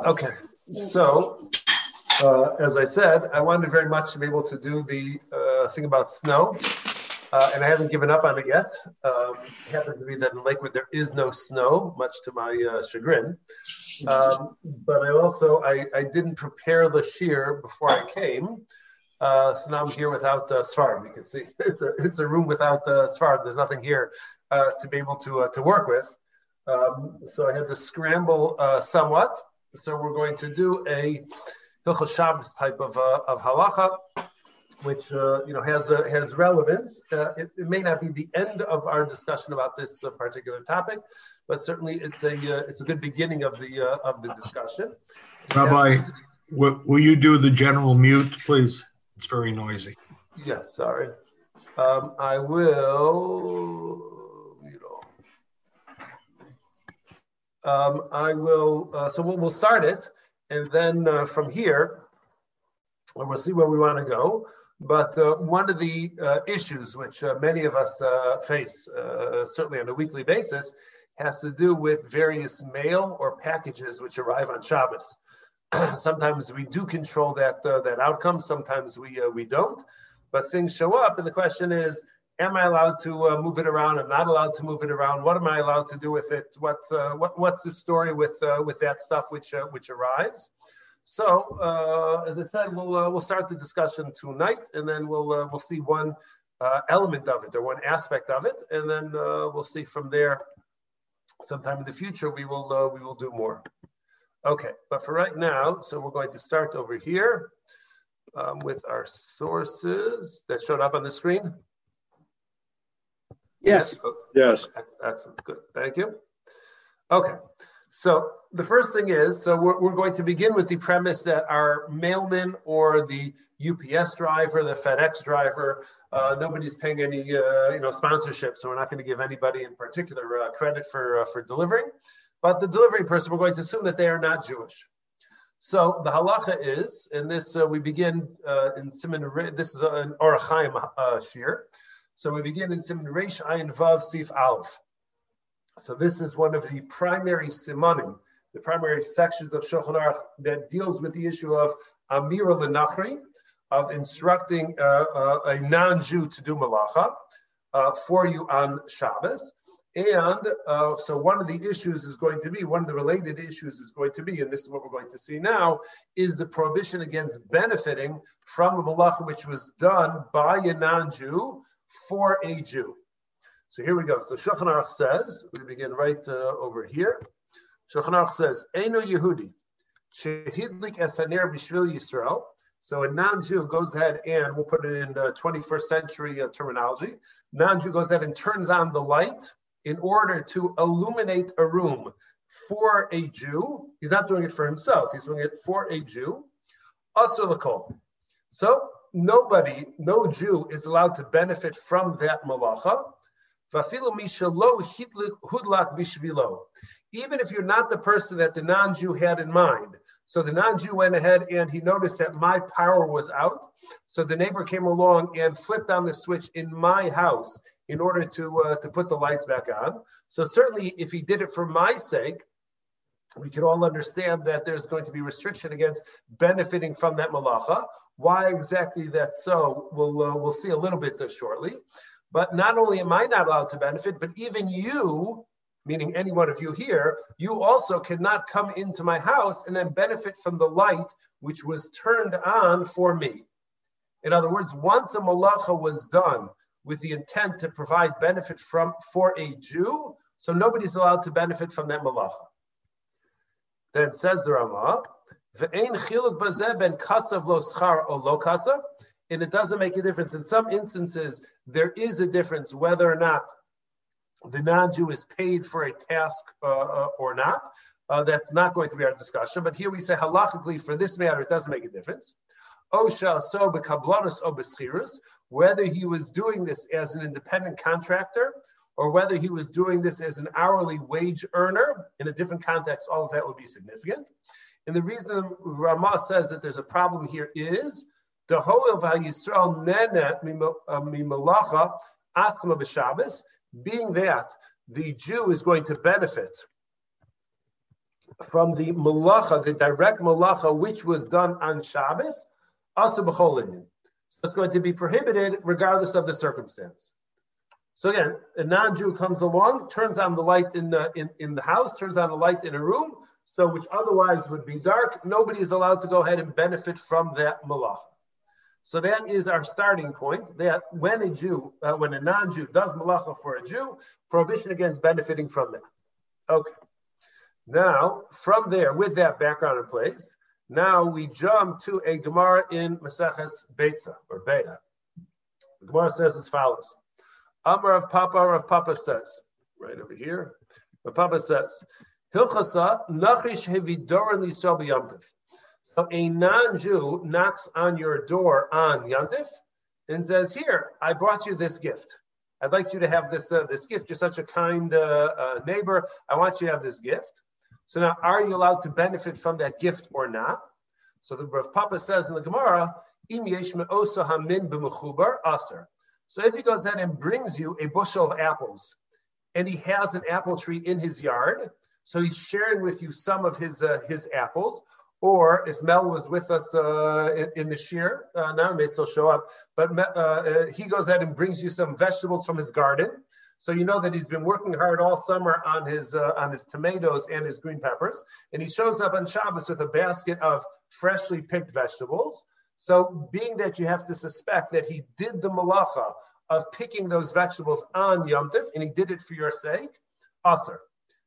Okay, so uh, as I said, I wanted very much to be able to do the uh, thing about snow, uh, and I haven't given up on it yet. Um, it happens to be that in Lakewood there is no snow, much to my uh, chagrin. Um, but I also I, I, didn't prepare the shiur before I came, uh, so now I'm here without uh, You can see it's a, it's a room without uh, There's nothing here uh, to be able to to work with. Um, so I had to scramble somewhat. So we're going to do a Hilchot Shabbos type of, uh, of halacha, which uh, you know has uh, has relevance. Uh, it, it, may not be the end of our discussion about this uh, particular topic, but certainly it's a uh, it's a good beginning of the of the discussion. Rabbi, will, will you do the general mute, please? It's very noisy. Yeah, sorry. Um, I will. Um, I will, uh, so we'll, we'll, start it, and then uh, from here, we'll see where we want to go. But uh, one of the uh, issues which uh, many of us uh, face, certainly on a weekly basis, has to do with various mail or packages which arrive on Shabbos. sometimes we do control that that outcome, sometimes we we don't. But things show up, and the question is, am I allowed to uh, move it around? I'm not allowed to move it around. What am I allowed to do with it? What's uh, what, what's the story with uh, with that stuff which uh, which arrives? So uh, as I said, we'll uh, we'll start the discussion tonight, and then we'll we'll see one element of it or one aspect of it, and then we'll see from there. Sometime in the future, we will we will do more. Okay, but for right now, so we're going to start over here um, with our sources that showed up on the screen. Yes. Yes. Excellent. Good. Thank you. Okay. So the first thing is, so we're, we're going to begin with the premise that our mailman or the UPS driver, the FedEx driver, uh, nobody's paying any, uh, you know, sponsorship, so we're not going to give anybody in particular uh, credit for uh, for delivering. But the delivery person, we're going to assume that they are not Jewish. So the halacha is, and this uh, we begin uh, in Siman. This is an Orach Chaim uh, shir. So we begin in Siman Reish Ayin Vav Sif Aleph. So this is one of the primary simanim, the primary sections of Shulchan Aruch that deals with the issue of Amira Lenachri, of instructing uh, uh, a non-Jew to do malacha uh, for you on Shabbos. And uh, so one of the issues is going to be, one of the related issues is going to be, and this is what we're going to see now, is the prohibition against benefiting from a malacha which was done by a non-Jew for a Jew. So here we go. So Shulchan Aruch says, we begin right uh, over here. Shulchan Aruch says, Eno Yehudi, shehidlik esaner bishvil Yisrael. So a non-Jew goes ahead and we'll put it in the 21st century uh, terminology. Non-Jew goes ahead and turns on the light in order to illuminate a room for a Jew. He's not doing it for himself. He's doing it for a Jew. Asur So nobody, no Jew is allowed to benefit from that malacha. Even if you're not the person that the non-Jew had in mind. So the non-Jew went ahead and he noticed that my power was out. So the neighbor came along and flipped on the switch in my house in order to uh, to put the lights back on. So certainly, if he did it for my sake, we can all understand that there's going to be restriction against benefiting from that malacha. Why exactly that's so, we'll, uh, we'll see a little bit shortly. But not only am I not allowed to benefit, but even you, meaning any one of you here, you also cannot come into my house and then benefit from the light which was turned on for me. In other words, once a malacha was done with the intent to provide benefit from for a Jew, so nobody's allowed to benefit from that malacha. Then says the Rama, Ve'ein chiluk bazeh ben kasav lo schar o lo kasav. And it doesn't make a difference. In some instances, there is a difference whether or not the non-Jew is paid for a task uh, uh, or not. Uh, that's not going to be our discussion. But here we say halachically, for this matter, it doesn't make a difference. Osha so bekablanus o whether he was doing this as an independent contractor or whether he was doing this as an hourly wage earner in a different context, all of that would be significant. And the reason Rama says that there's a problem here is the Hoel Yisrael Nenet uh, Mimalacha Atzma B'Shabbos, being that the Jew is going to benefit from the malacha, the direct malacha, which was done on Shabbos, also b'cholin. So it's going to be prohibited regardless of the circumstance. So again, a non-Jew comes along, turns on the light in the in, in the house, turns on the light in a room, so which otherwise would be dark. Nobody is allowed to go ahead and benefit from that malacha. So that is our starting point. That when a Jew, uh, when a non-Jew does malacha for a Jew, prohibition against benefiting from that. Okay. Now, from there, with that background in place, now we jump to a Gemara in Maseches Beitza or Beya. The Gemara says as follows: Amar Rav Papa, Rav Papa says, right over here, Rav Papa says, Hilchasa nachish hevidoran lisal b'yamtiv. So a non-Jew knocks on your door on Yantif and says, "Here, I brought you this gift. I'd like you to have this uh, this gift. You're such a kind uh, uh, neighbor. I want you to have this gift." So now, are you allowed to benefit from that gift or not? So the Rav Papa says in the Gemara, "Im yesh hamin b'mechubar aser." So if he goes ahead and brings you a bushel of apples, and he has an apple tree in his yard, so he's sharing with you some of his uh, his apples. Or if Mel was with us uh, in, in, the shiur, uh, now he may still show up, but uh, uh, he goes out and brings you some vegetables from his garden. So you know that he's been working hard all summer on his uh, on his tomatoes and his green peppers, and he shows up on Shabbos with a basket of freshly picked vegetables. So being that you have to suspect that he did the malacha of picking those vegetables on Yom Tif, and he did it for your sake, aser.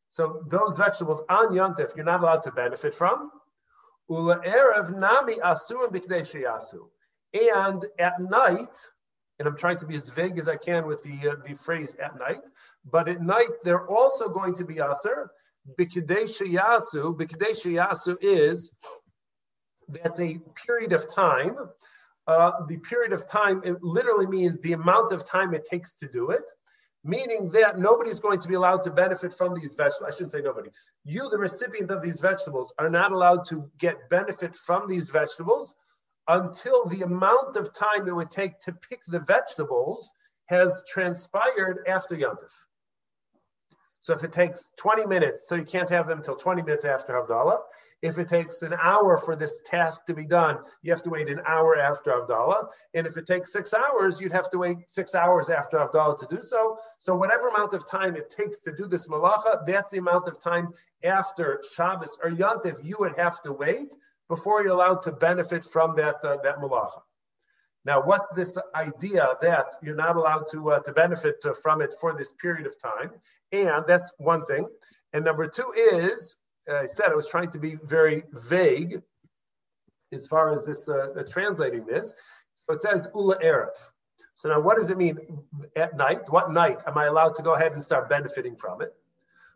So those vegetables on Yom Tif, you're not allowed to benefit from. Ula erev nami asurim b'kdei And at night, and I'm trying to be as vague as I can with the uh, the phrase at night, but at night they're also going to be aser b'kdei sheyasu. B'kdei sheyasu is that's a period of time. Uh, the period of time it literally means the amount of time it takes to do it meaning that nobody's going to be allowed to benefit from these vegetables. I shouldn't say nobody. You, the recipient of these vegetables, are not allowed to get benefit from these vegetables until the amount of time it would take to pick the vegetables has transpired after Yontif. So if it takes 20 minutes, so you can't have them until 20 minutes after Havdalah. If it takes an hour for this task to be done, you have to wait an hour after Havdalah. And if it takes six hours, you'd have to wait six hours after Havdalah to do so. So whatever amount of time it takes to do this malacha, that's the amount of time after Shabbos or Yontif you would have to wait before you're allowed to benefit from that, uh, that malacha. Now, what's this idea that you're not allowed to uh, to benefit uh, from it for this period of time? And that's one thing. And number two is, I said I was trying to be very vague as far as this uh, uh, translating this. So it says ula erev. So now, what does it mean at night? What night am I allowed to go ahead and start benefiting from it?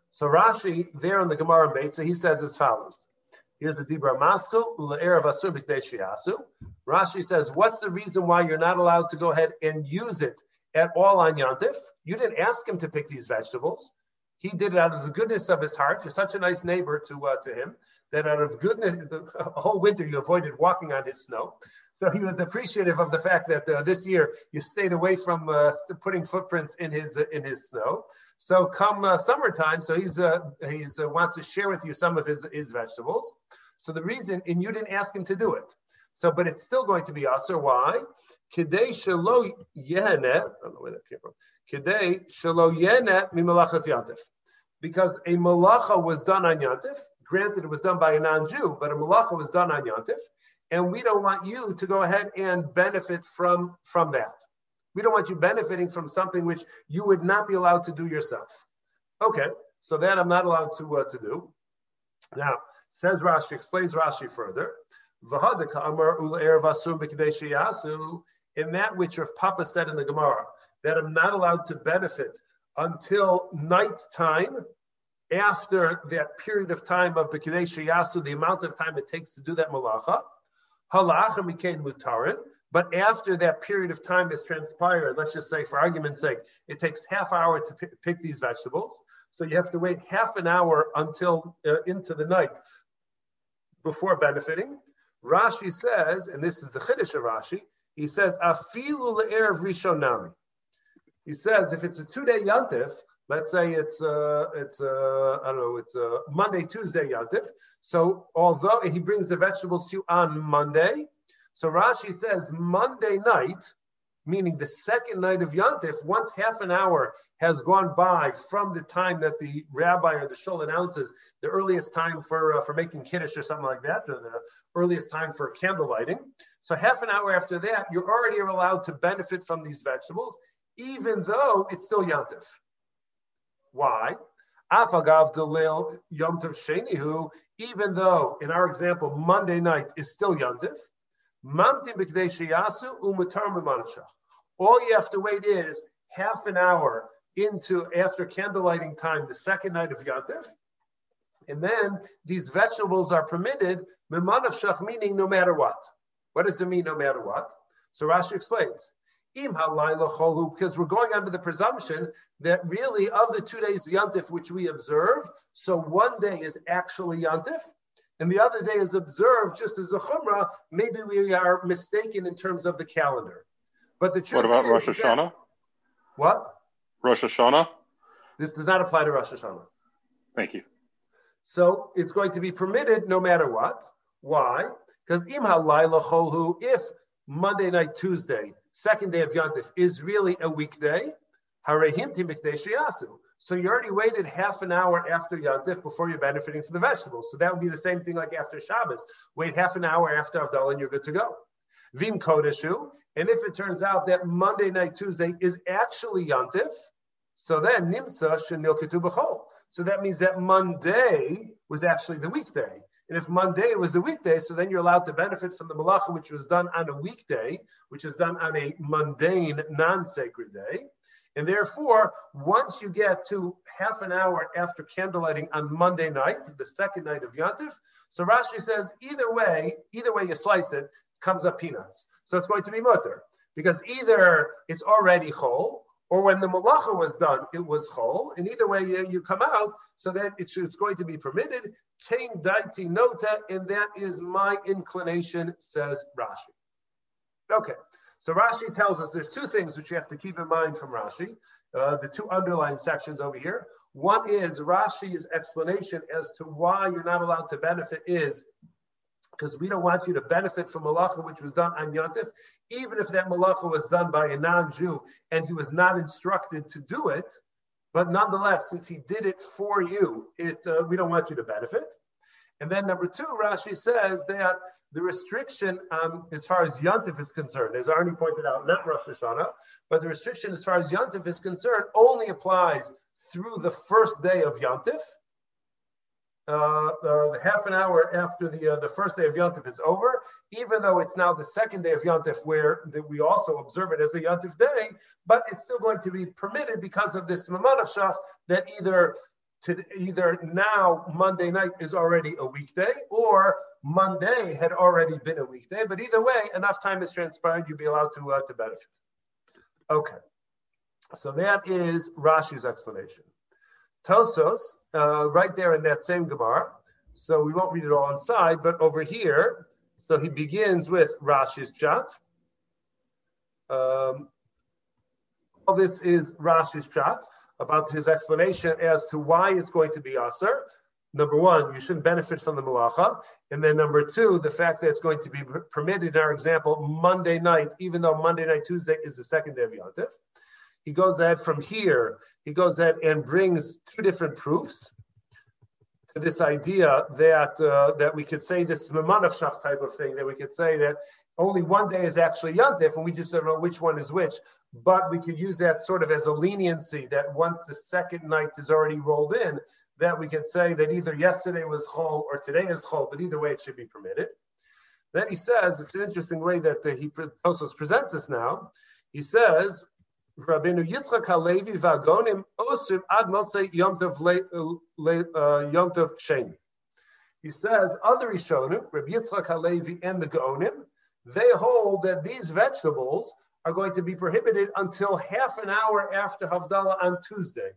So Rashi, there in the Gemara Beitza, he says as follows. Here's the Dibra Maschil, Ula'er of Asur B'kdei Rashi says, what's the reason why you're not allowed to go ahead and use it at all on Yantif? You didn't ask him to pick these vegetables. He did it out of the goodness of his heart. You're such a nice neighbor to uh, to him that out of goodness, the whole winter you avoided walking on his snow. So he was appreciative of the fact that uh, this year you stayed away from uh, putting footprints in his uh, in his snow. So come uh, summertime, so he's uh, he's uh, wants to share with you some of his his vegetables. So the reason, and you didn't ask him to do it. So, but it's still going to be aser. Why? Kidei shelo yehenet. I don't know where that came from. Kidei shelo yehenet mimalachas yantif. Because a malacha was done on yantif. Granted, it was done by a non-Jew, but a malacha was done on yantif, and we don't want you to go ahead and benefit from from that. We don't want you benefiting from something which you would not be allowed to do yourself. Okay, so that I'm not allowed to uh, to do. Now, says Rashi, explains Rashi further. In that which Rav Papa said in the Gemara, that I'm not allowed to benefit until night time, after that period of time of B'Kadesh Yasu, the amount of time it takes to do that malacha. Halacha mikain mutarin. But after that period of time has transpired, let's just say for argument's sake, it takes half hour to pick, pick these vegetables. So you have to wait half an hour until uh, into the night before benefiting. Rashi says, and this is the Chiddush of Rashi, he says, Afilu le'erev rishon nami. It says if it's a two-day yantif, let's say it's uh, it's uh, I don't know, it's uh, Monday, Tuesday Yantif. So although he brings the vegetables to you on Monday, so Rashi says Monday night, meaning the second night of Yantif, once half an hour has gone by from the time that the rabbi or the shul announces the earliest time for uh, for making kiddush or something like that, or the earliest time for candle lighting. So half an hour after that, you're already allowed to benefit from these vegetables, even though it's still Yantif. Why? Afagav delil Yom Tov Shenihu, even though in our example Monday night is still Yantif, Mamtim B'Kdei Umutar All you have to wait is half an hour into after candlelighting time, the second night of Yantif, and then these vegetables are permitted, Mimanavshach, meaning no matter what. What does it mean, no matter what? So Rashi explains im because we're going under the presumption that really of the two days yantif which we observe, so one day is actually yantif, and the other day is observed just as a chumrah. Maybe we are mistaken in terms of the calendar. But the truth What about Rosh that- Hashanah? what? Rosh Hashanah? This does not apply to Rosh Hashanah. Thank you. So it's going to be permitted no matter what. Why? Because im halayla cholhu, if Monday night, Tuesday, second day of Yantif, is really a weekday, harehim timikdei sheyasu. So you already waited half an hour after Yantif before you're benefiting from the vegetables. So that would be the same thing like after Shabbos. Wait half an hour after Avdallah and you're good to go. Vim Kodeshu. And if it turns out that Monday night, Tuesday is actually Yantif, so then Nimsa Shenil Ketubachol. So that means that Monday was actually the weekday. And if Monday was a weekday, so then you're allowed to benefit from the malacha which was done on a weekday, which is done on a mundane, non-sacred day. And therefore, once you get to half an hour after candlelighting on Monday night, the second night of Yantif, so Rashi says either way, either way you slice it, it comes up peanuts. So it's going to be mutter because either it's already whole or when the malacha was done, it was whole. And either way you, you come out, so that it's, it's going to be permitted. Kain daiti nota, and that is my inclination, says Rashi. Okay, so Rashi tells us there's two things which you have to keep in mind from Rashi, uh, the two underlined sections over here. One is Rashi's explanation as to why you're not allowed to benefit is because we don't want you to benefit from malacha which was done on Yontif, even if that malacha was done by a non-Jew and he was not instructed to do it. But nonetheless, since he did it for you, it uh, we don't want you to benefit. And then number two, Rashi says that the restriction um, as far as Yontif is concerned, as Arnie pointed out, not Rosh Hashanah, but the restriction as far as Yontif is concerned only applies through the first day of Yontif. Uh, uh, half an hour after the uh, the first day of Yontif is over, even though it's now the second day of Yontif, where the, we also observe it as a Yontif day, but it's still going to be permitted because of this Mamanavshach that either to either now Monday night is already a weekday or Monday had already been a weekday. But either way, enough time has transpired, you'll be allowed to uh, to benefit. Okay, so that is Rashi's explanation. Tosos, uh, right there in that same Gemara. So we won't read it all inside, but over here, so he begins with Rashi's Pshat. Um, all this is Rashi's Pshat about his explanation as to why it's going to be Aser. Number one, you shouldn't benefit from the malacha. And then number two, the fact that it's going to be permitted in our example Monday night, even though Monday night, Tuesday is the second day of Yontif. He goes ahead from here, he goes ahead and brings two different proofs to this idea that uh, that we could say this Mamanavshach type of thing, that we could say that only one day is actually Yantif, and we just don't know which one is which. But we could use that sort of as a leniency that once the second night is already rolled in, that we could say that either yesterday was Chol or today is Chol, but either way it should be permitted. Then he says, it's an interesting way that he also presents us now. He says, Rabbeinu Yitzchak Halevi Vagonim Osim Ad uh, Yom Tov Sheni. He says other Rishonim, Rabbi Yitzchak Halevi and the Gaonim, they hold that these vegetables are going to be prohibited until half an hour after Havdalah on Tuesday.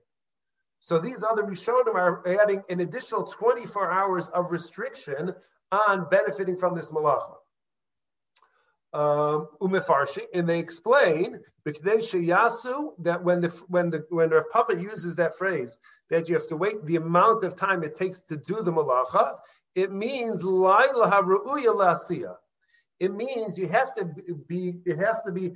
So these other Rishonim are adding an additional 24 hours of restriction on benefiting from this malacha. um, umefarshi, and they explain that when the when the when Rav Papa uses that phrase that you have to wait the amount of time it takes to do the malacha, it means laila haruya It means you have to be it has to be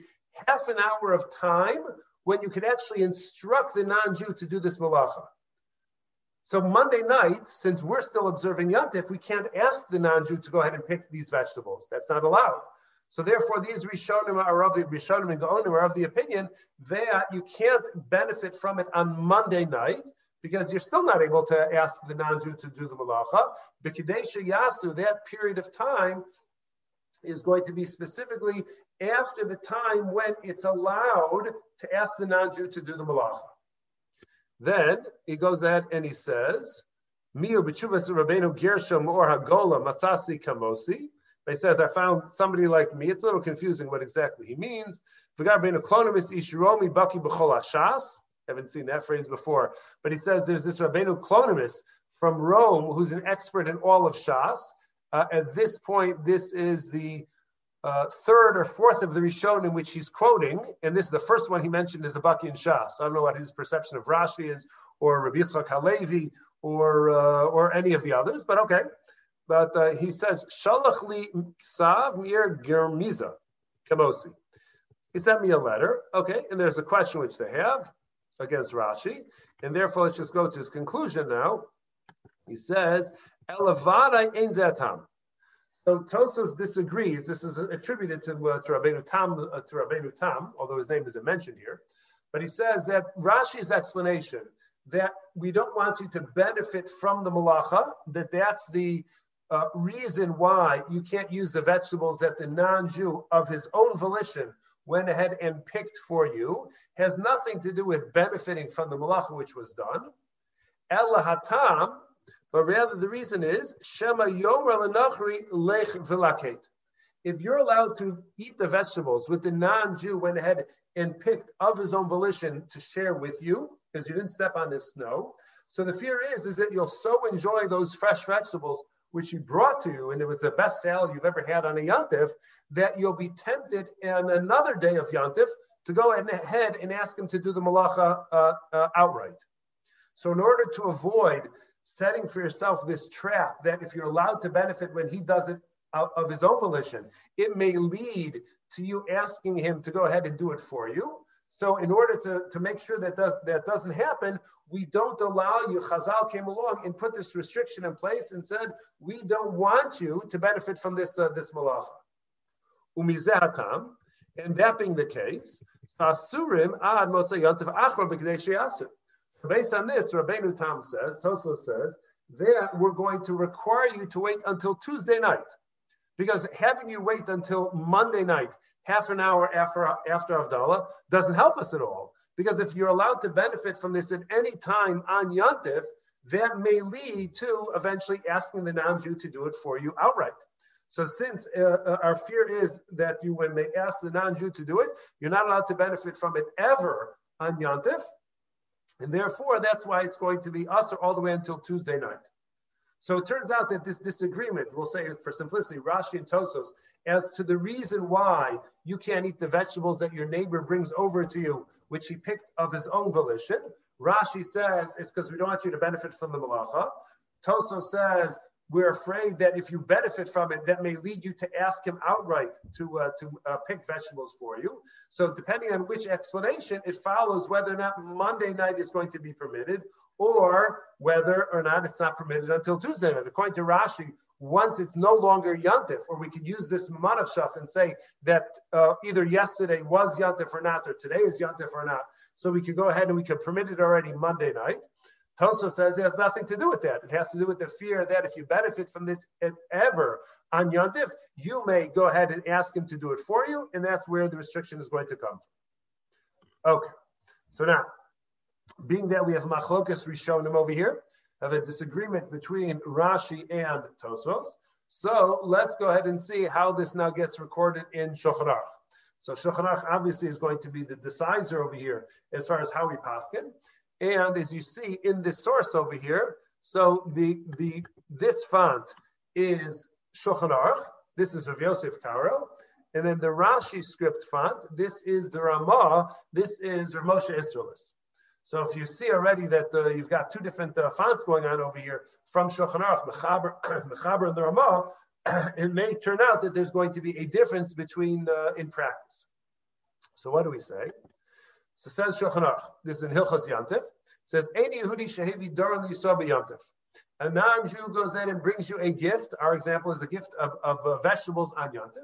half an hour of time when you can actually instruct the non-Jew to do this malacha. So Monday night, since we're still observing Yantif, we can't ask the non-Jew to go ahead and pick these vegetables. That's not allowed. So therefore, these Rishonim are of the Rishonim and Gaonim are of the opinion that you can't benefit from it on Monday night because you're still not able to ask the non-Jew to do the malacha. B'kidesha yasu, that period of time is going to be specifically after the time when it's allowed to ask the non-Jew to do the malacha. Then he goes ahead and he says, Miu b'chuvas Rabbeinu or Hagola kamosi. It says, I found somebody like me. It's a little confusing what exactly he means. Haven't seen that phrase before, but he says there's this Rabbeinu Kalonymus from Rome who's an expert in all of Shas. Uh, at this point, this is the uh, third or fourth of the Rishon in which he's quoting, and this is the first one he mentioned is a Baki and Shas. So I don't know what his perception of Rashi is, or Rabbi Yitzchak Halevi, or uh, or any of the others, but okay. But uh, he says, Shalach li tzav mir germiza kamosi. He sent me a letter, okay, and there's a question which they have against Rashi, and therefore let's just go to his conclusion now. He says, Elavada ein zatam. So Tosos disagrees. This is attributed to, uh, to Rabbeinu Tam, uh, to Rabbeinu Tam, although his name isn't mentioned here. But he says that Rashi's explanation that we don't want you to benefit from the malacha, that that's the uh, reason why you can't use the vegetables that the non-Jew of his own volition went ahead and picked for you, has nothing to do with benefiting from the malacha which was done. Ella hatam, but rather the reason is Shema Yomer Lenachri Lech Vilaket. If you're allowed to eat the vegetables with the non-Jew went ahead and picked of his own volition to share with you, because you didn't step on his snow. So the fear is, is that you'll so enjoy those fresh vegetables which he brought to you, and it was the best sale you've ever had on a Yantif, that you'll be tempted on another day of Yantif to go ahead and ask him to do the malacha uh, uh, outright. So in order to avoid setting for yourself this trap that if you're allowed to benefit when he does it of his own volition, it may lead to you asking him to go ahead and do it for you. So in order to, to make sure that does, that doesn't happen, we don't allow you. Chazal came along and put this restriction in place and said, we don't want you to benefit from this uh, this malacha. Umizehatam, and that being the case, asurim ad yantiv achra so based on this, Rabbeinu Tam says, Tosfos says, that we're going to require you to wait until Tuesday night. Because having you wait until Monday night, half an hour after, after Avdallah, doesn't help us at all. Because if you're allowed to benefit from this at any time on Yantif, that may lead to eventually asking the non-Jew to do it for you outright. So since uh, uh our fear is that you, when they ask the non-Jew to do it, you're not allowed to benefit from it ever on Yantif, and therefore, that's why it's going to be us all the way until Tuesday night. So it turns out that this disagreement, we'll say for simplicity, Rashi and Tosos, as to the reason why you can't eat the vegetables that your neighbor brings over to you, which he picked of his own volition. Rashi says it's because we don't want you to benefit from the malacha. Tosos says we're afraid that if you benefit from it, that may lead you to ask him outright to uh, to uh, pick vegetables for you. So depending on which explanation, it follows whether or not Monday night is going to be permitted, or whether or not it's not permitted until Tuesday night. According to Rashi, once it's no longer yantif, or we could use this manavshaf and say that uh, either yesterday was yantif or not, or today is yantif or not. So we could go ahead and we could permit it already Monday night. Toso says it has nothing to do with that. It has to do with the fear that if you benefit from this ever on Yontif, you may go ahead and ask him to do it for you, and that's where the restriction is going to come from. Okay, so now, being that we have machlokas rishonim over here, have a disagreement between Rashi and Tosos. So let's go ahead and see how this now gets recorded in Shulchan So Shulchan obviously is going to be the decider over here as far as how we paskin. And as you see in this source over here, so the the this font is Shulchan Aruch. This is Rav Yosef Karo, And then the Rashi script font, this is the Ramah, this is Rav Moshe Isserles. So if you see already that uh, you've got two different uh, fonts going on over here from Shulchan Aruch, Mechaber, Mechaber and the Ramah, it may turn out that there's going to be a difference between uh, in practice. So what do we say? So says Shulchan Aruch, this is in Hilchas Yantif, says, Any Yehudi Shehevi Doran Yisrael Yantif. A non-Jew goes in and brings you a gift. Our example is a gift of, of uh, vegetables on Yantif.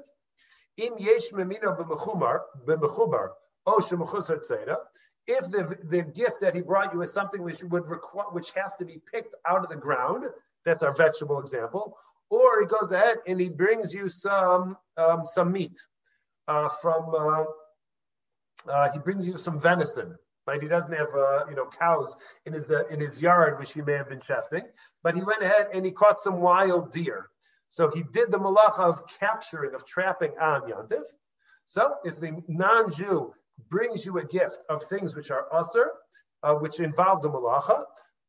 Im yesh memino b'mechubar, b'mechubar, o shemechusar tzeda. If the, the gift that he brought you is something which would require, which has to be picked out of the ground, that's our vegetable example. Or he goes ahead and he brings you some um, some meat uh, from. Uh, uh, he brings you some venison, right? He doesn't have uh, you know cows in his uh, in his yard, which he may have been shefting, but he went ahead and he caught some wild deer. So he did the malacha of capturing, of trapping on Yantiv. So if the non-Jew brings you a gift of things which are usr, uh, which involve the malacha,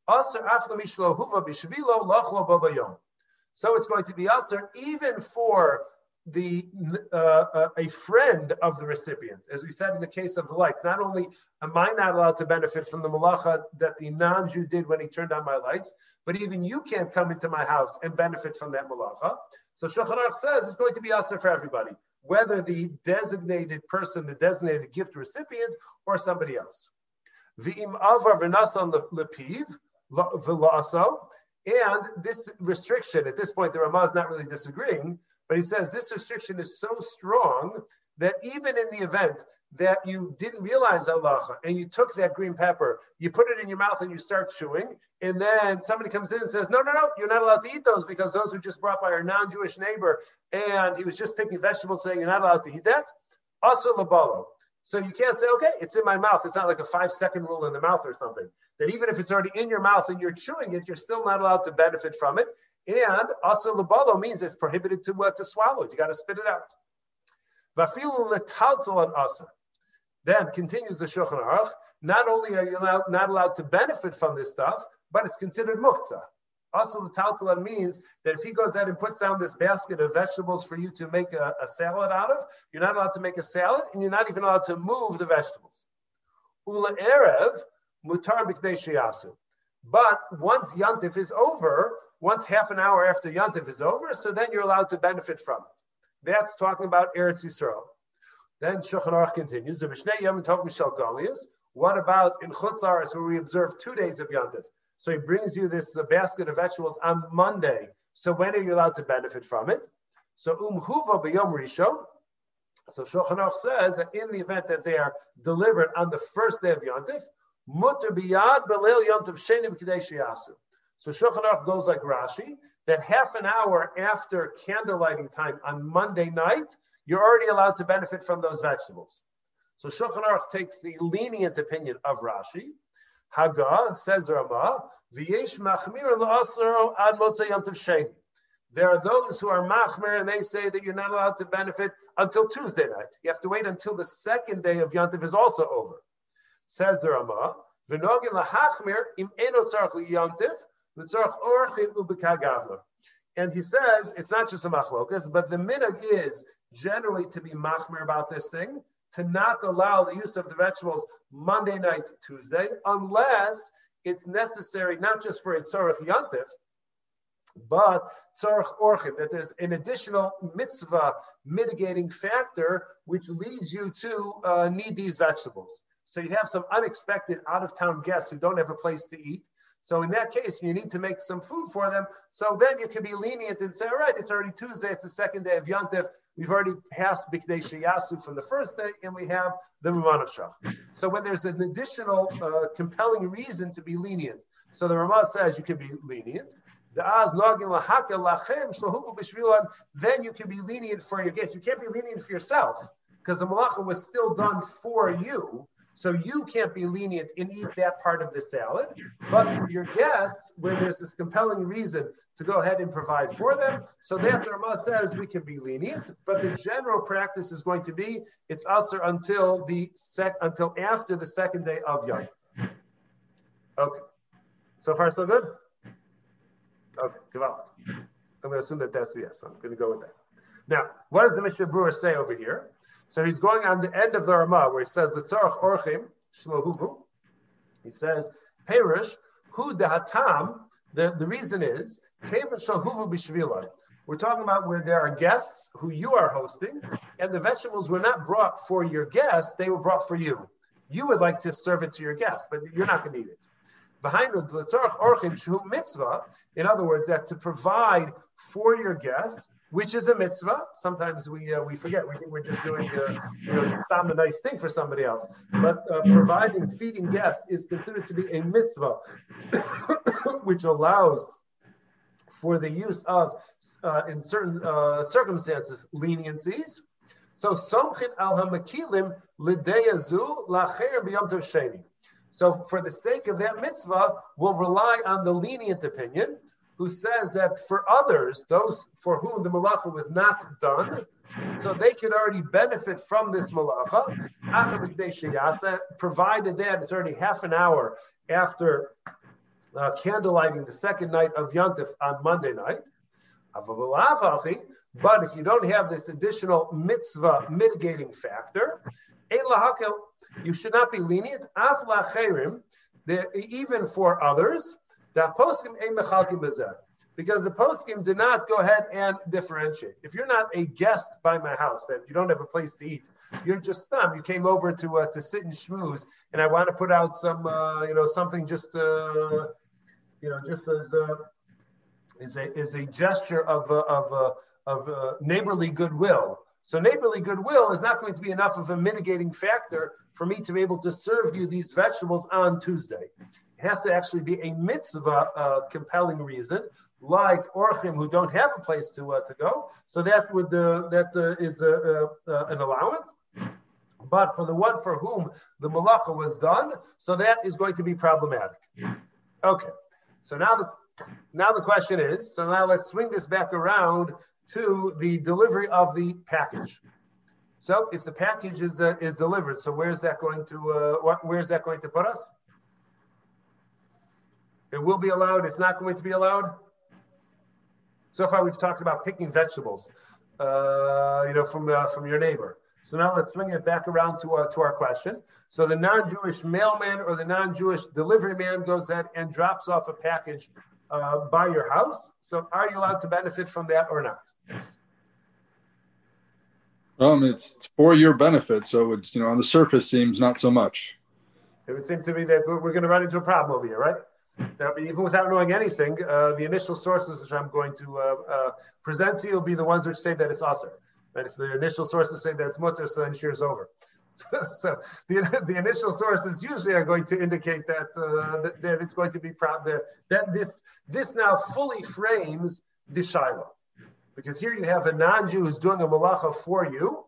usr aflamishlo huva bishvilo lachlo babayom. So it's going to be usr even for the uh, a friend of the recipient, as we said in the case of the lights. Not only am I not allowed to benefit from the malacha that the non-Jew did when he turned on my lights, but even you can't come into my house and benefit from that malacha. So Shulchan Aruch says it's going to be usher for everybody, whether the designated person, the designated gift recipient, or somebody else. V'im avar v'nasan lepiv v'la'aso. And this restriction, at this point, the Ramah is not really disagreeing, but he says this restriction is so strong that even in the event that you didn't realize Allah and you took that green pepper, you put it in your mouth and you start chewing, and then somebody comes in and says, No, no, no, you're not allowed to eat those because those were just brought by our non Jewish neighbor and he was just picking vegetables saying you're not allowed to eat that. Also, labalo. So you can't say, Okay, it's in my mouth. It's not like a five second rule in the mouth or something. That even if it's already in your mouth and you're chewing it, you're still not allowed to benefit from it. And also labalo means it's prohibited to, uh, to swallow it. You got to spit it out. Vafilu letalzel an asa. Then continues the Shulchan Aruch. Not only are you allowed, not allowed to benefit from this stuff, but it's considered muktzah. Also, the means that if he goes out and puts down this basket of vegetables for you to make a, a, salad out of, you're not allowed to make a salad, and you're not even allowed to move the vegetables. Ula erev mutar b'kdei But once yantif is over, once half an hour after yantif is over, so then you're allowed to benefit from it. That's talking about Eretz Yisrael. Then Shulchan Aruch continues. What about in Chutzaris where we observe two days of Yantiv? So he brings you this uh, basket of vegetables on Monday. So when are you allowed to benefit from it? So umhuva b'yom rishon. So Shulchan Aruch says that in the event that they are delivered on the first day of Yantiv, mutter biyad belil Yantiv sheni b'kidei So Shulchan goes like Rashi that half an hour after candlelighting time on Monday night, you're already allowed to benefit from those vegetables. So Shulchan Aruch takes the lenient opinion of Rashi. Haga says Rama, V'yesh machmir ad. There are those who are machmir and they say that you're not allowed to benefit until Tuesday night. You have to wait until the second day of Yantiv is also over. Says the Rama, V'nogin lahachmir im eno tzarch liyantiv, l'tzarch orchim ubekagavla. And he says it's not just a machlokas, but the minhag is generally to be machmir about this thing, to not allow the use of the vegetables Monday night, Tuesday, unless it's necessary not just for a tzorach yantif, but tzorach orchid, that there's an additional mitzvah mitigating factor which leads you to uh, need these vegetables. So you have some unexpected out of town guests who don't have a place to eat. So in that case, you need to make some food for them. So then you can be lenient and say, all right, it's already Tuesday, it's the second day of Yantif. We've already passed Bikdei Yasu from the first day, and we have the Ramah Shach. So when there's an additional uh, compelling reason to be lenient, so the Ramah says you can be lenient. Then you can be lenient for your guest. You can't be lenient for yourself because the malacha was still done for you. So you can't be lenient and eat that part of the salad. But for your guests, where there's this compelling reason to go ahead and provide for them, so that's what Ramah says we can be lenient. But the general practice is going to be it's usher until the sec until after the second day of Yom. Okay. So far, so good. Okay, Gaval. I'm going to assume that that's the yes. I'm going to go with that. Now, what does the Mishnah Berurah say over here? So he's going on the end of the Ramah where he says, Tzarach Orchim, Shlohuvu. He says, Perish, Hu Dahatam. The, the reason is. We're talking about where there are guests who you are hosting, and the vegetables were not brought for your guests, they were brought for you. You would like to serve it to your guests, but you're not going to eat it. Behind the orchim mitzvah, in other words, that to provide for your guests, which is a mitzvah. Sometimes we uh, we forget. We think we're just doing uh, you know a nice thing for somebody else. But uh, providing feeding guests is considered to be a mitzvah, which allows for the use of, uh, in certain uh, circumstances, leniencies. So somchin al hamakilim lideyazu lacher sheni. So for the sake of that mitzvah, we'll rely on the lenient opinion, who says that for others, those for whom the malacha was not done, so they could already benefit from this malacha, provided that it's already half an hour after uh, candlelighting the second night of Yontif on Monday night. But if you don't have this additional mitzvah mitigating factor, you should not be lenient. Even for others, because the poskim did not go ahead and differentiate. If you're not a guest by my house, that you don't have a place to eat, you're just stum. You came over to uh, to sit and schmooze, and I want to put out some, uh, you know, something just, uh, you know, just as uh, is a is a gesture of uh, of uh, of neighborly goodwill. So neighborly goodwill is not going to be enough of a mitigating factor for me to be able to serve you these vegetables on Tuesday. Has to actually be a mitzvah uh, compelling reason, like orchim who don't have a place to uh, to go. So that would uh, that uh, is an allowance. But for the one for whom the malacha was done, so that is going to be problematic. Okay. So now the now the question is, so now let's swing this back around to the delivery of the package. So if the package is uh, is delivered, so where's that going to uh, what, where's that going to put us? It will be allowed. It's not going to be allowed. So far, we've talked about picking vegetables, uh, you know, from uh, from your neighbor. So now let's swing it back around to, uh, to our question. So the non-Jewish mailman or the non-Jewish delivery man goes ahead and drops off a package uh, by your house. So are you allowed to benefit from that or not? Um, it's for your benefit, so it's you know on the surface seems not so much. It would seem to me that we're going to run into a problem over here, right? Even without knowing anything, uh, the initial sources which I'm going to uh, uh, present to you will be the ones which say that it's usher. And if the initial sources say that it's mutter, so then shiur's over. so the, the initial sources usually are going to indicate that uh, that, that, it's going to be proud that, that this this now fully frames the shiloh because here you have a non-Jew who's doing a malacha for you,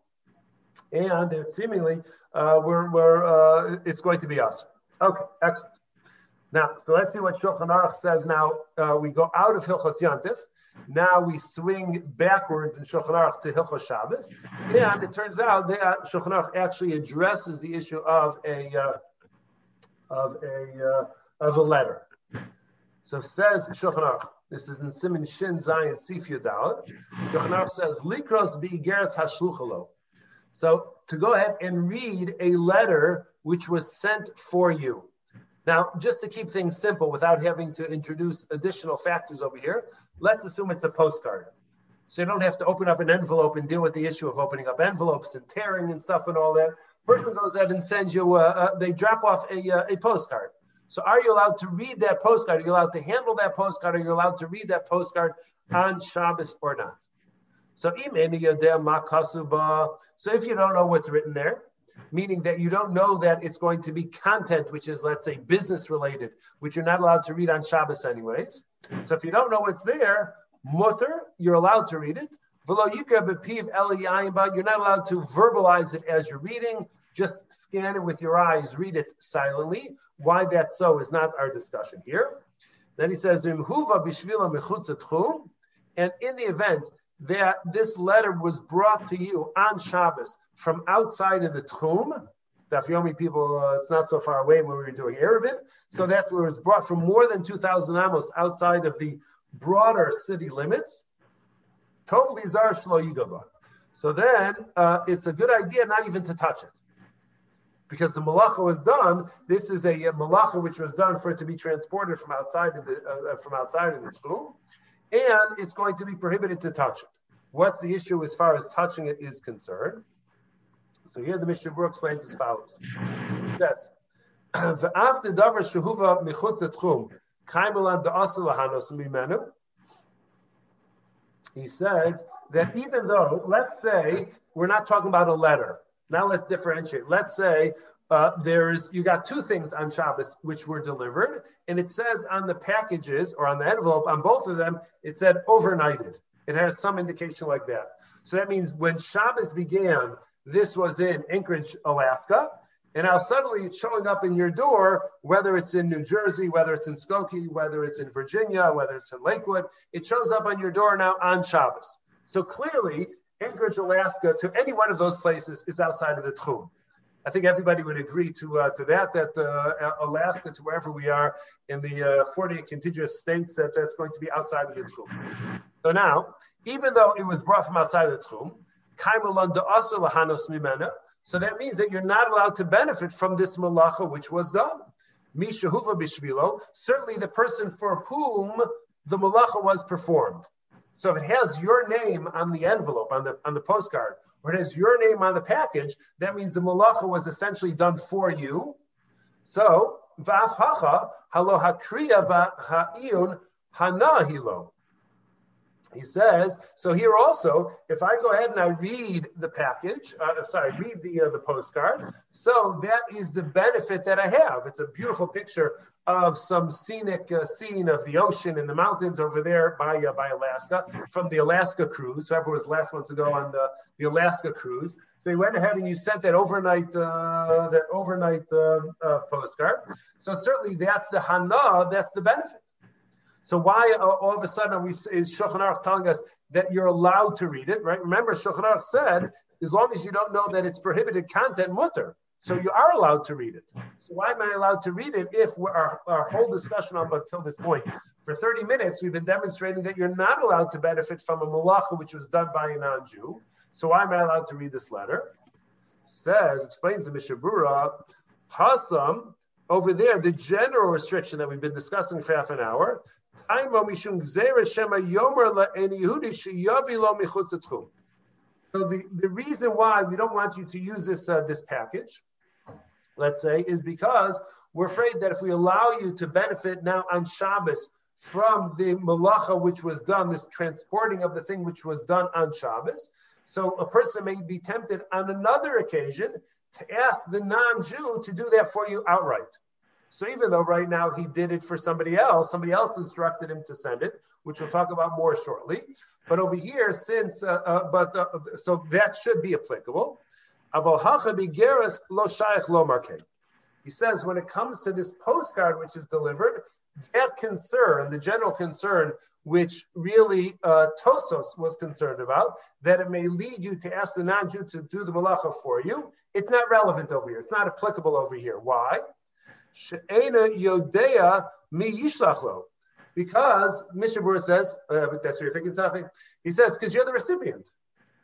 and seemingly uh, we're, we're uh, it's going to be us. Okay, excellent. Now, so let's see what Shulchan Aruch says. Now uh, we go out of Hilchos Yantif. Now we swing backwards in Shulchan Aruch to Hilchos Shabbos, and it turns out that Shulchan Aruch actually addresses the issue of a uh, of a uh, of a letter. So says Shulchan Aruch. This is in Siman Shin Zion Sif Yudal. Shulchan Aruch says Likros Geras Hashluchalo. So to go ahead and read a letter which was sent for you. Now, just to keep things simple without having to introduce additional factors over here, let's assume it's a postcard. So you don't have to open up an envelope and deal with the issue of opening up envelopes and tearing and stuff and all that. Person goes ahead and sends you, uh, uh, they drop off a, uh, a postcard. So are you allowed to read that postcard? Are you allowed to handle that postcard? Are you allowed to read that postcard on Shabbos or not? So, so if you don't know what's written there, meaning that you don't know that it's going to be content which is, let's say, business related, which you're not allowed to read on Shabbos anyways. So if you don't know what's there, mutter, you're allowed to read it. You're not allowed to verbalize it as you're reading. Just scan it with your eyes, read it silently. Why that's so is not our discussion here. Then he says, and in the event that this letter was brought to you on Shabbos from outside of the Tchum, Dafyomi people, uh, it's not so far away when we were doing Eruvin. So that's where it was brought from more than 2,000 amos outside of the broader city limits. Totally zar shlo. So then uh, it's a good idea not even to touch it. Because the malacha was done, this is a, a malacha which was done for it to be transported from outside of the uh, uh from outside of the school, and it's going to be prohibited to touch it. What's the issue as far as touching it is concerned? So here the Mishnah Berurah explains as follows. Yes. After "V'after davar shehuva michutz etchum kaimelan da'asel mimenu." He says that even though, let's say, we're not talking about a letter. Now let's differentiate. Let's say uh, there's you got two things on Shabbos which were delivered, and it says on the packages or on the envelope on both of them it said overnighted. It has some indication like that. So that means when Shabbos began, this was in Anchorage, Alaska, and now suddenly it's showing up in your door, whether it's in New Jersey, whether it's in Skokie, whether it's in Virginia, whether it's in Lakewood, it shows up on your door now on Shabbos. So clearly, Anchorage, Alaska, to any one of those places is outside of the Tchum. I think everybody would agree to uh, to that. That uh, Alaska, to wherever we are in the uh, 48 contiguous states, that that's going to be outside of the Tchum. So now, even though it was brought from outside of the Tchum, so that means that you're not allowed to benefit from this malacha which was done. Mishahuva bishvilo, certainly the person for whom the malacha was performed. So if it has your name on the envelope, on the on the postcard, or it has your name on the package, that means the malacha was essentially done for you. So vaf hacha halo hakriya ha'iyun hanahilo. He says, so here also, if I go ahead and I read the package, uh, sorry, read the uh, the postcard, so that is the benefit that I have. It's a beautiful picture of some scenic uh, scene of the ocean and the mountains over there by uh, by Alaska from the Alaska cruise. Whoever was last one to go on the, the Alaska cruise. So you went ahead and you sent that overnight uh, that overnight uh, postcard. So certainly that's the hana, that's the benefit. So why uh, all of a sudden are we is Shulchan Aruch telling us that you're allowed to read it, right? Remember, Shulchan Aruch said as long as you don't know that it's prohibited content, mutter. So you are allowed to read it. So why am I allowed to read it if our, our whole discussion up until this point, for 30 minutes, we've been demonstrating that you're not allowed to benefit from a malacha which was done by a non-Jew. So why am I allowed to read this letter? Says, explains the Mishnah Berurah, Hasam, over there, the general restriction that we've been discussing for half an hour, so the, the reason why we don't want you to use this uh, this package, let's say, is because we're afraid that if we allow you to benefit now on Shabbos from the malacha which was done, this transporting of the thing which was done on Shabbos, so a person may be tempted on another occasion to ask the non-Jew to do that for you outright. So even though right now he did it for somebody else, somebody else instructed him to send it, which we'll talk about more shortly. But over here, since uh, uh, but uh, so that should be applicable. He says when it comes to this postcard which is delivered, that concern, the general concern, which really uh, Tosfos was concerned about, that it may lead you to ask the non-Jew to do the malacha for you, it's not relevant over here. It's not applicable over here. Why? She'ena Yodea mi yishlachlo. Because Mishnah Berurah says, uh, that's what you're thinking, Tafi. He says, because you're the recipient.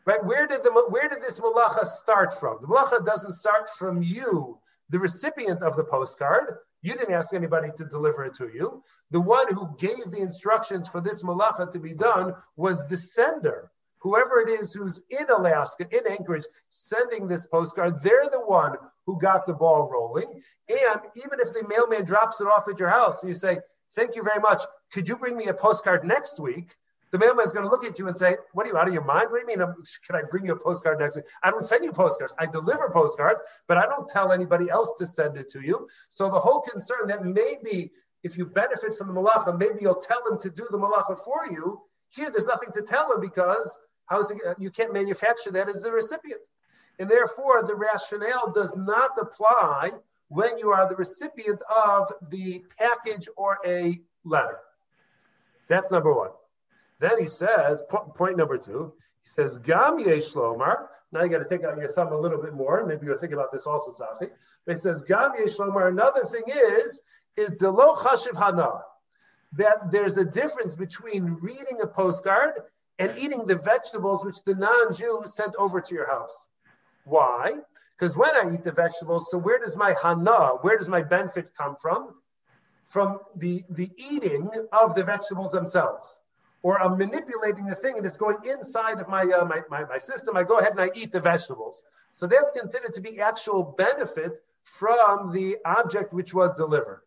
Right? Where did the where did this malacha start from? The malacha doesn't start from you, the recipient of the postcard. You didn't ask anybody to deliver it to you. The one who gave the instructions for this malacha to be done was the sender whoever it is who's in Alaska, in Anchorage, sending this postcard, they're the one who got the ball rolling. And even if the mailman drops it off at your house and you say, Thank you very much. Could you bring me a postcard next week? The mailman's going to look at you and say, What are you out of your mind? What do you mean? Can I bring you a postcard next week? I don't send you postcards. I deliver postcards, but I don't tell anybody else to send it to you. So the whole concern that maybe if you benefit from the malacha, maybe you'll tell him to do the malacha for you. Here, there's nothing to tell him because How's it, you can't manufacture that as a recipient. And therefore, the rationale does not apply when you are the recipient of the package or a letter. That's number one. Then he says, point number two, he says, Gam Lomar. Now you got to take out your thumb a little bit more. Maybe you're thinking about this also, Zafi. But it says, Gam Lomar. Another thing is, is Delo Chashiv Hana. That there's a difference between reading a postcard and eating the vegetables which the non-Jew sent over to your house. Why? Because when I eat the vegetables, so where does my hana, where does my benefit come from? From the, the eating of the vegetables themselves. Or I'm manipulating the thing and it's going inside of my, uh, my, my, my system. I go ahead and I eat the vegetables. So that's considered to be actual benefit from the object which was delivered.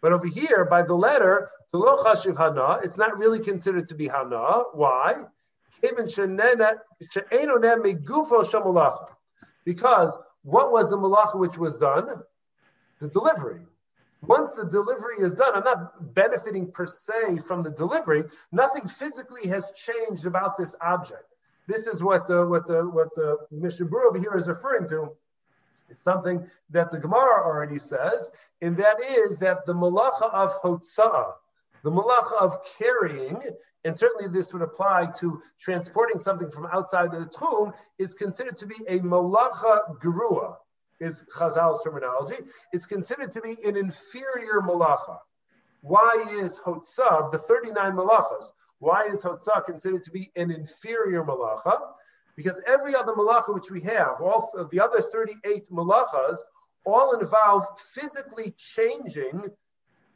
But over here, by the letter, it's not really considered to be hana. Why? Because what was the malacha which was done? The delivery. Once the delivery is done, I'm not benefiting per se from the delivery. Nothing physically has changed about this object. This is what the, what the, what the Mishnah over here is referring to. It's something that the Gemara already says, and that is that the malacha of hotza'ah, the malacha of carrying, and certainly this would apply to transporting something from outside of the Tchum, is considered to be a malacha gerua, is Chazal's terminology. It's considered to be an inferior malacha. Why is hotzah, the 39 malachas, why is hotzah considered to be an inferior malacha? Because every other malacha which we have, all of the other 38 malachas, all involve physically changing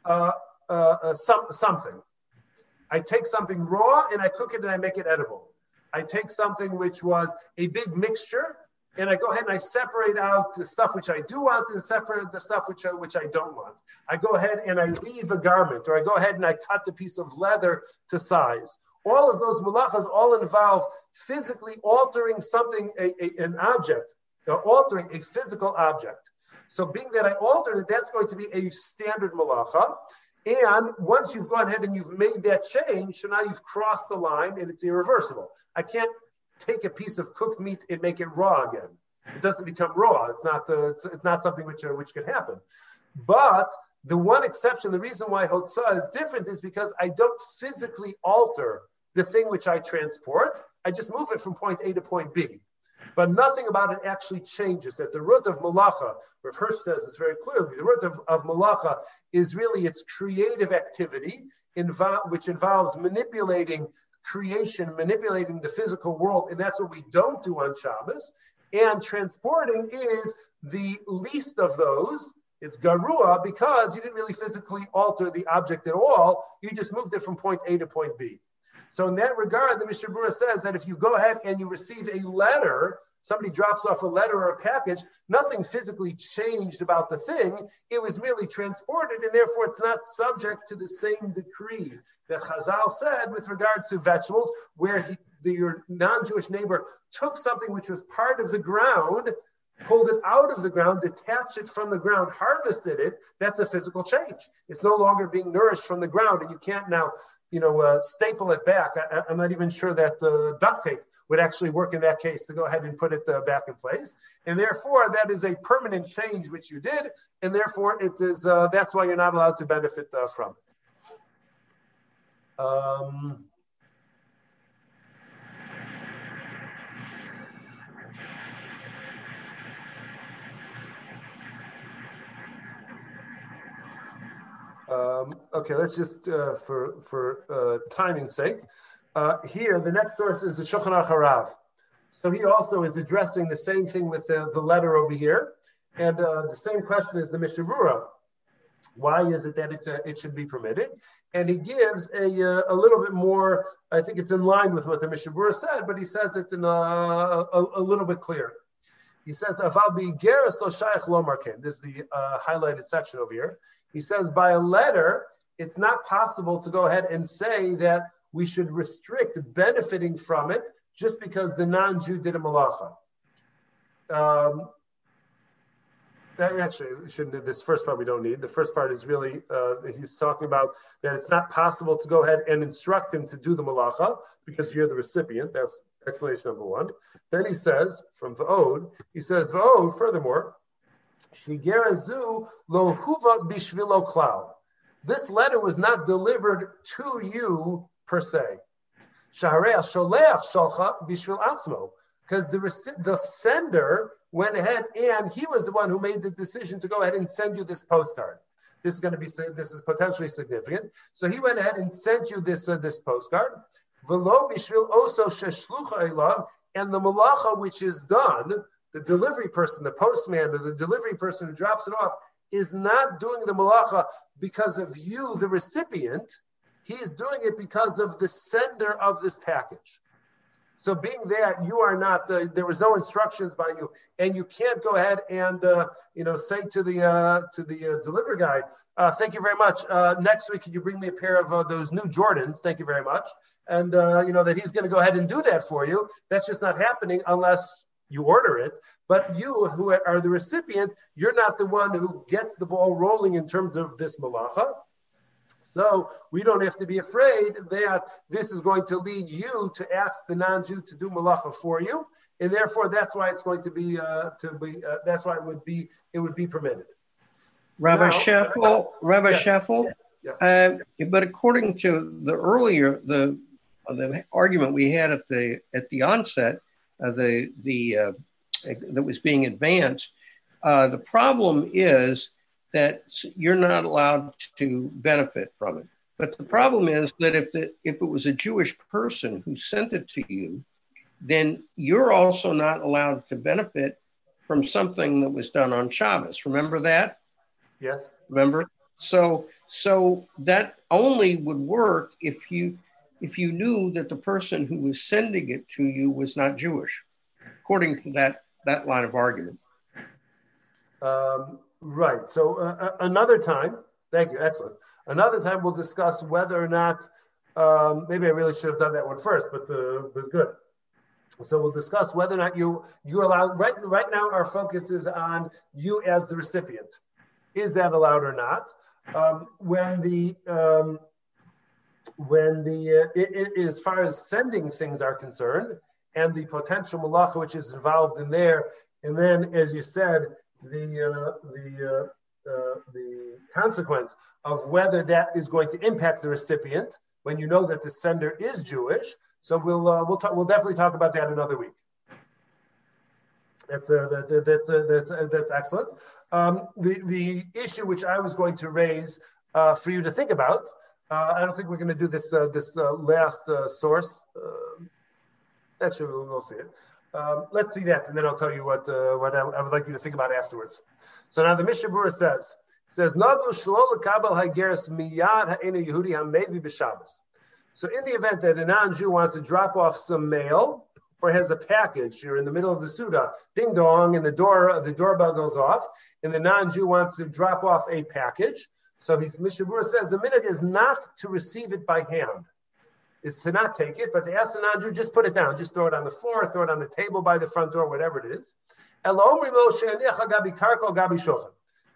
uh, uh, uh, some, something. I take something raw and I cook it and I make it edible. I take something which was a big mixture and I go ahead and I separate out the stuff which I do want and separate the stuff which I, which I don't want. I go ahead and I leave a garment or I go ahead and I cut a piece of leather to size. All of those malachas all involve physically altering something, a, a, an object, altering a physical object. So being that I altered it, that's going to be a standard malacha. And once you've gone ahead and you've made that change, so now you've crossed the line and it's irreversible. I can't take a piece of cooked meat and make it raw again. It doesn't become raw. It's not. Uh, it's, it's, not something which uh, which can happen. But the one exception, the reason why hotzah is different is because I don't physically alter the thing which I transport. I just move it from point A to point B. But nothing about it actually changes. That the root of malacha, Rav Hirsch says this very clearly, the root of, of malacha is really its creative activity, invo- which involves manipulating creation, manipulating the physical world, and that's what we don't do on Shabbos. And transporting is the least of those. It's garua because you didn't really physically alter the object at all. You just moved it from point A to point B. So in that regard, the Mishnah Berurah says that if you go ahead and you receive a letter, somebody drops off a letter or a package, nothing physically changed about the thing. It was merely transported, and therefore it's not subject to the same decree that Chazal said with regards to vegetables, where he, the, your non-Jewish neighbor took something which was part of the ground, pulled it out of the ground, detached it from the ground, harvested it. That's a physical change. It's no longer being nourished from the ground, and you can't now you know, uh, staple it back. I, am not even sure that uh, duct tape would actually work in that case to go ahead and put it uh, back in place. And therefore, that is a permanent change which you did, and therefore it is. Uh, that's why you're not allowed to benefit uh, from it. Um, Um, okay, let's just uh, for for uh, timing's sake. Uh, here, the next source is the Shulchan Aruch So he also is addressing the same thing with the, the letter over here, and uh, the same question is the Mishnah Berurah. Why is it that it, uh, it should be permitted? And he gives a, uh, a little bit more. I think it's in line with what the Mishnah Berurah said, but he says it in a, a, a little bit clearer. He says, "Aval be geras lo shayach lo This is the highlighted section over here. He says by a letter, it's not possible to go ahead and say that we should restrict benefiting from it just because the non-Jew did a malacha. Um, that actually shouldn't. This first part we don't need. The first part is really uh, he's talking about that it's not possible to go ahead and instruct him to do the malacha because you're the recipient. That's explanation number one. Then he says from Va'od, he says Va'od. Furthermore, Shigerazu lo huva bishvilo klau. This letter was not delivered to you per se. Shaharei sholeach shalcha bishvil atzmo. Because the, the sender went ahead and he was the one who made the decision to go ahead and send you this postcard. This is going to be this is potentially significant. So he went ahead and sent you this uh, this postcard. Velo bishvil elav, and the malacha which is done, the delivery person, the postman, or the delivery person who drops it off, is not doing the malacha because of you, the recipient. He's doing it because of the sender of this package. So being that you are not, uh, there was no instructions by you, and you can't go ahead and uh, you know say to the uh, to the uh, delivery guy, uh, "Thank you very much. Uh, next week, can you bring me a pair of those new Jordans? Thank you very much." And you know that he's going to go ahead and do that for you. That's just not happening unless you order it. But you, who are the recipient, you're not the one who gets the ball rolling in terms of this malacha. So we don't have to be afraid that this is going to lead you to ask the non-Jew to do malacha for you, and therefore that's why it's going to be uh, to be. Uh, that's why it would be it would be permitted. Rabbi now, Scheffel, Rabbi yes. Scheffel. Yes. Uh, but according to the earlier the the argument we had at the at the onset, uh, the the uh, that was being advanced, uh, the problem is that you're not allowed to benefit from it. But the problem is that if the if it was a Jewish person who sent it to you, then you're also not allowed to benefit from something that was done on Shabbos. Remember that? Yes. Remember? So so that only would work if you if you knew that the person who was sending it to you was not Jewish, according to that that line of argument. Um, Right. So uh, uh, another time, thank you. Excellent. Another time we'll discuss whether or not, um, maybe I really should have done that one first, but, uh, but good. So we'll discuss whether or not you you allow right right now our focus is on you as the recipient. Is that allowed or not? Um, when the um, when the uh, it, it, as far as sending things are concerned and the potential malacha which is involved in there, and then as you said, the uh, the uh, uh, the consequence of whether that is going to impact the recipient when you know that the sender is Jewish. So we'll uh, we'll talk, we'll definitely talk about that another week. That's uh, that, that's uh, that's that's excellent. Um, the the issue which I was going to raise for you to think about. Uh, I don't think we're going to do this uh, this uh, last uh, source. Uh, actually, we'll, see it. Um, let's see that, and then I'll tell you what uh, what I, I, would like you to think about afterwards. So now the Mishnah Berurah says says Nagu shlo lekabel hageres miyad ha'enu Yehudi hamevi b'Shabbos. So in the event that a non-Jew wants to drop off some mail or has a package, you're in the middle of the Suda, ding dong, and the door the doorbell goes off, and the non-Jew wants to drop off a package. So he's Mishnah says the minute is not to receive it by hand is to not take it, but to ask the non-Jew, just put it down, just throw it on the floor, throw it on the table by the front door, whatever it is.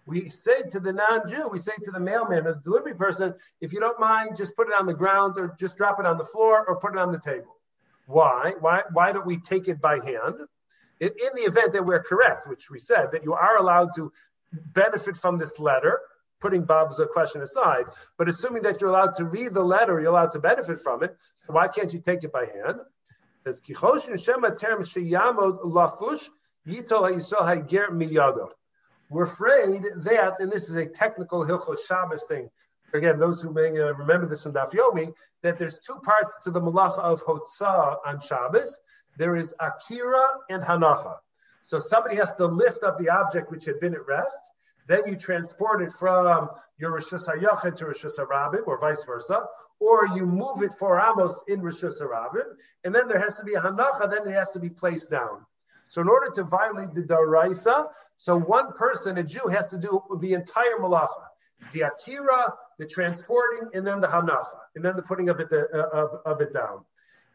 We say to the non-Jew, we say to the mailman or the delivery person, if you don't mind, just put it on the ground or just drop it on the floor or put it on the table. Why? Why, why don't we take it by hand? In the event that we're correct, which we said that you are allowed to benefit from this letter, putting Bob's question aside, but assuming that you're allowed to read the letter, you're allowed to benefit from it, why can't you take it by hand? It says, We're afraid that, and this is a technical Hilchot Shabbos thing, again, those who may uh, remember this from Daf Yomi, that there's two parts to the malacha of Hotzah on Shabbos. There is Akira and Hanacha. So somebody has to lift up the object which had been at rest, then you transport it from your Rosh Hashanah to Rosh Hashanah or vice versa, or you move it for Amos in Rosh Hashanah, and then there has to be a Hanacha, then it has to be placed down. So in order to violate the Daraisa, so one person, a Jew, has to do the entire Malacha. The Akira, the transporting, and then the Hanacha, and then the putting of it, uh, of, of it down.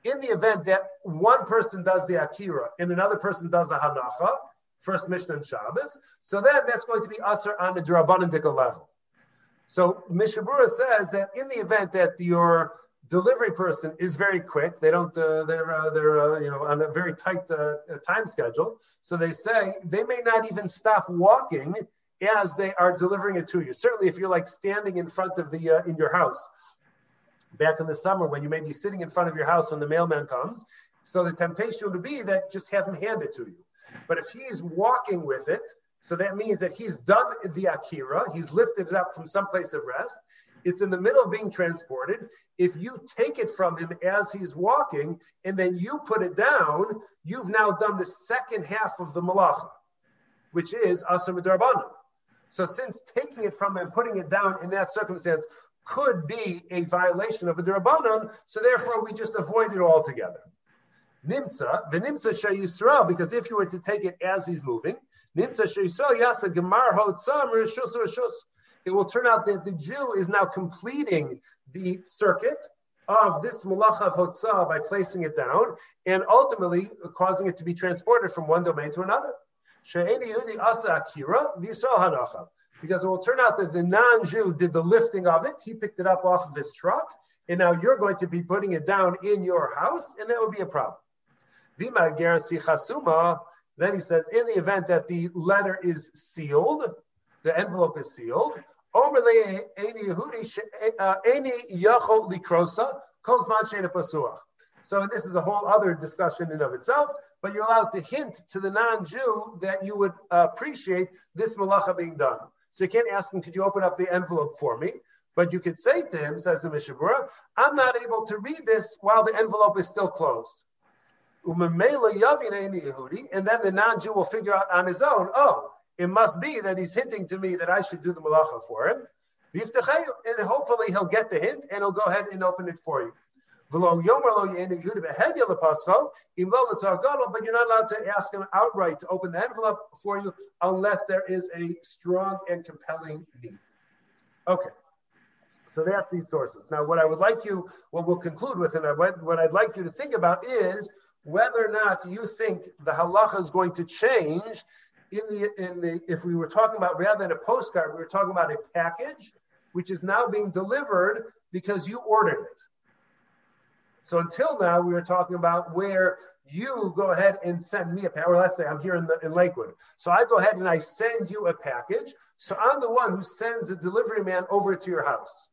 In the event that one person does the Akira and another person does the Hanacha, first Mishnah and Shabbos. So then that's going to be usher on the Drabanandika level. So Mishnah Berurah says that in the event that your delivery person is very quick, they don't, uh, they're, uh, they're, uh, you know, on a very tight uh, time schedule. So they say they may not even stop walking as they are delivering it to you. Certainly, if you're like standing in front of the uh, in your house back in the summer when you may be sitting in front of your house when the mailman comes. So the temptation would be that just have him hand it to you. But if he's walking with it, so that means that he's done the akira, he's lifted it up from some place of rest, it's in the middle of being transported. If you take it from him as he's walking and then you put it down, you've now done the second half of the malacha, which is asr midrabanan. So since taking it from him and putting it down in that circumstance could be a violation of a derabanan, so therefore we just avoid it altogether. Nimsa, the nimsa shayisrael, because if you were to take it as he's moving, nimsa shayisrael yasa gemar hotzam rishus rishus it will turn out that the Jew is now completing the circuit of this malacha of hotzah by placing it down and ultimately causing it to be transported from one domain to another. Because it will turn out that the non-Jew did the lifting of it, he picked it up off of his truck, and now you're going to be putting it down in your house, and that would be a problem. Then he says, in the event that the letter is sealed, the envelope is sealed. Uh, so this is a whole other discussion in of itself, but you're allowed to hint to the non-Jew that you would appreciate this malacha being done. So you can't ask him, could you open up the envelope for me? But you could say to him, says the Mishnah Berurah, I'm not able to read this while the envelope is still closed. And then the non-Jew will figure out on his own, oh, it must be that he's hinting to me that I should do the malacha for him. And hopefully he'll get the hint and he'll go ahead and open it for you. But you're not allowed to ask him outright to open the envelope for you unless there is a strong and compelling need. Okay. So that's these sources. Now, what I would like you, what we'll conclude with, and what I'd like you to think about is whether or not you think the halacha is going to change in the in the if we were talking about rather than a postcard, we were talking about a package which is now being delivered because you ordered it. So until now, we were talking about where you go ahead and send me a package, or let's say I'm here in, the, in Lakewood. So I go ahead and I send you a package. So I'm the one who sends the delivery man over to your house.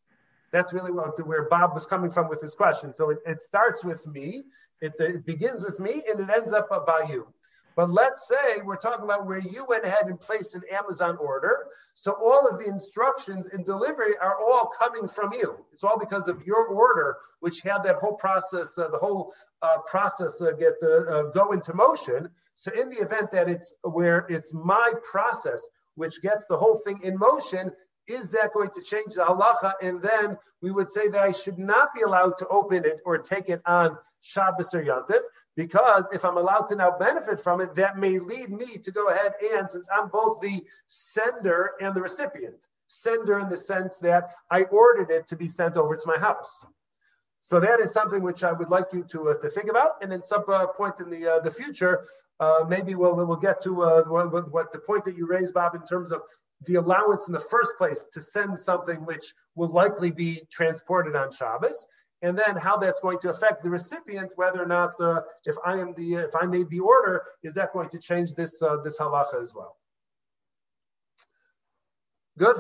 That's really what, where Bob was coming from with his question. So it, it starts with me, it, it, begins with me, and it ends up by you. But let's say we're talking about where you went ahead and placed an Amazon order. So all of the instructions in delivery are all coming from you. It's all because of your order, which had that whole process, uh, the whole uh, process uh, get uh, go into motion. So in the event that it's where it's my process, which gets the whole thing in motion, is that going to change the halacha? And then we would say that I should not be allowed to open it or take it on Shabbos or Yantif, because if I'm allowed to now benefit from it, that may lead me to go ahead and, since I'm both the sender and the recipient, sender in the sense that I ordered it to be sent over to my house. So that is something which I would like you to, uh, to think about. And in some uh, point in the, uh, the future, uh, maybe we'll, we'll get to uh, what, what the point that you raised, Bob, in terms of the allowance in the first place to send something which will likely be transported on Shabbos, and then how that's going to affect the recipient, whether or not uh, if I am the if I made the order, is that going to change this uh, this halacha as well? Good.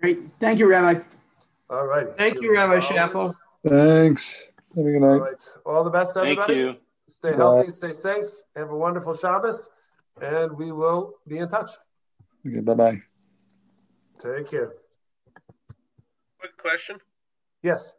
Great. Thank you, Rabbi. All right. Thank you, Rabbi Shaffel. Thanks. Have a good night. All right. All the best, everybody. Thank you. Stay Bye. healthy, stay safe, have a wonderful Shabbos, and we will be in touch. Okay, bye bye. Take care. Quick question. Yes.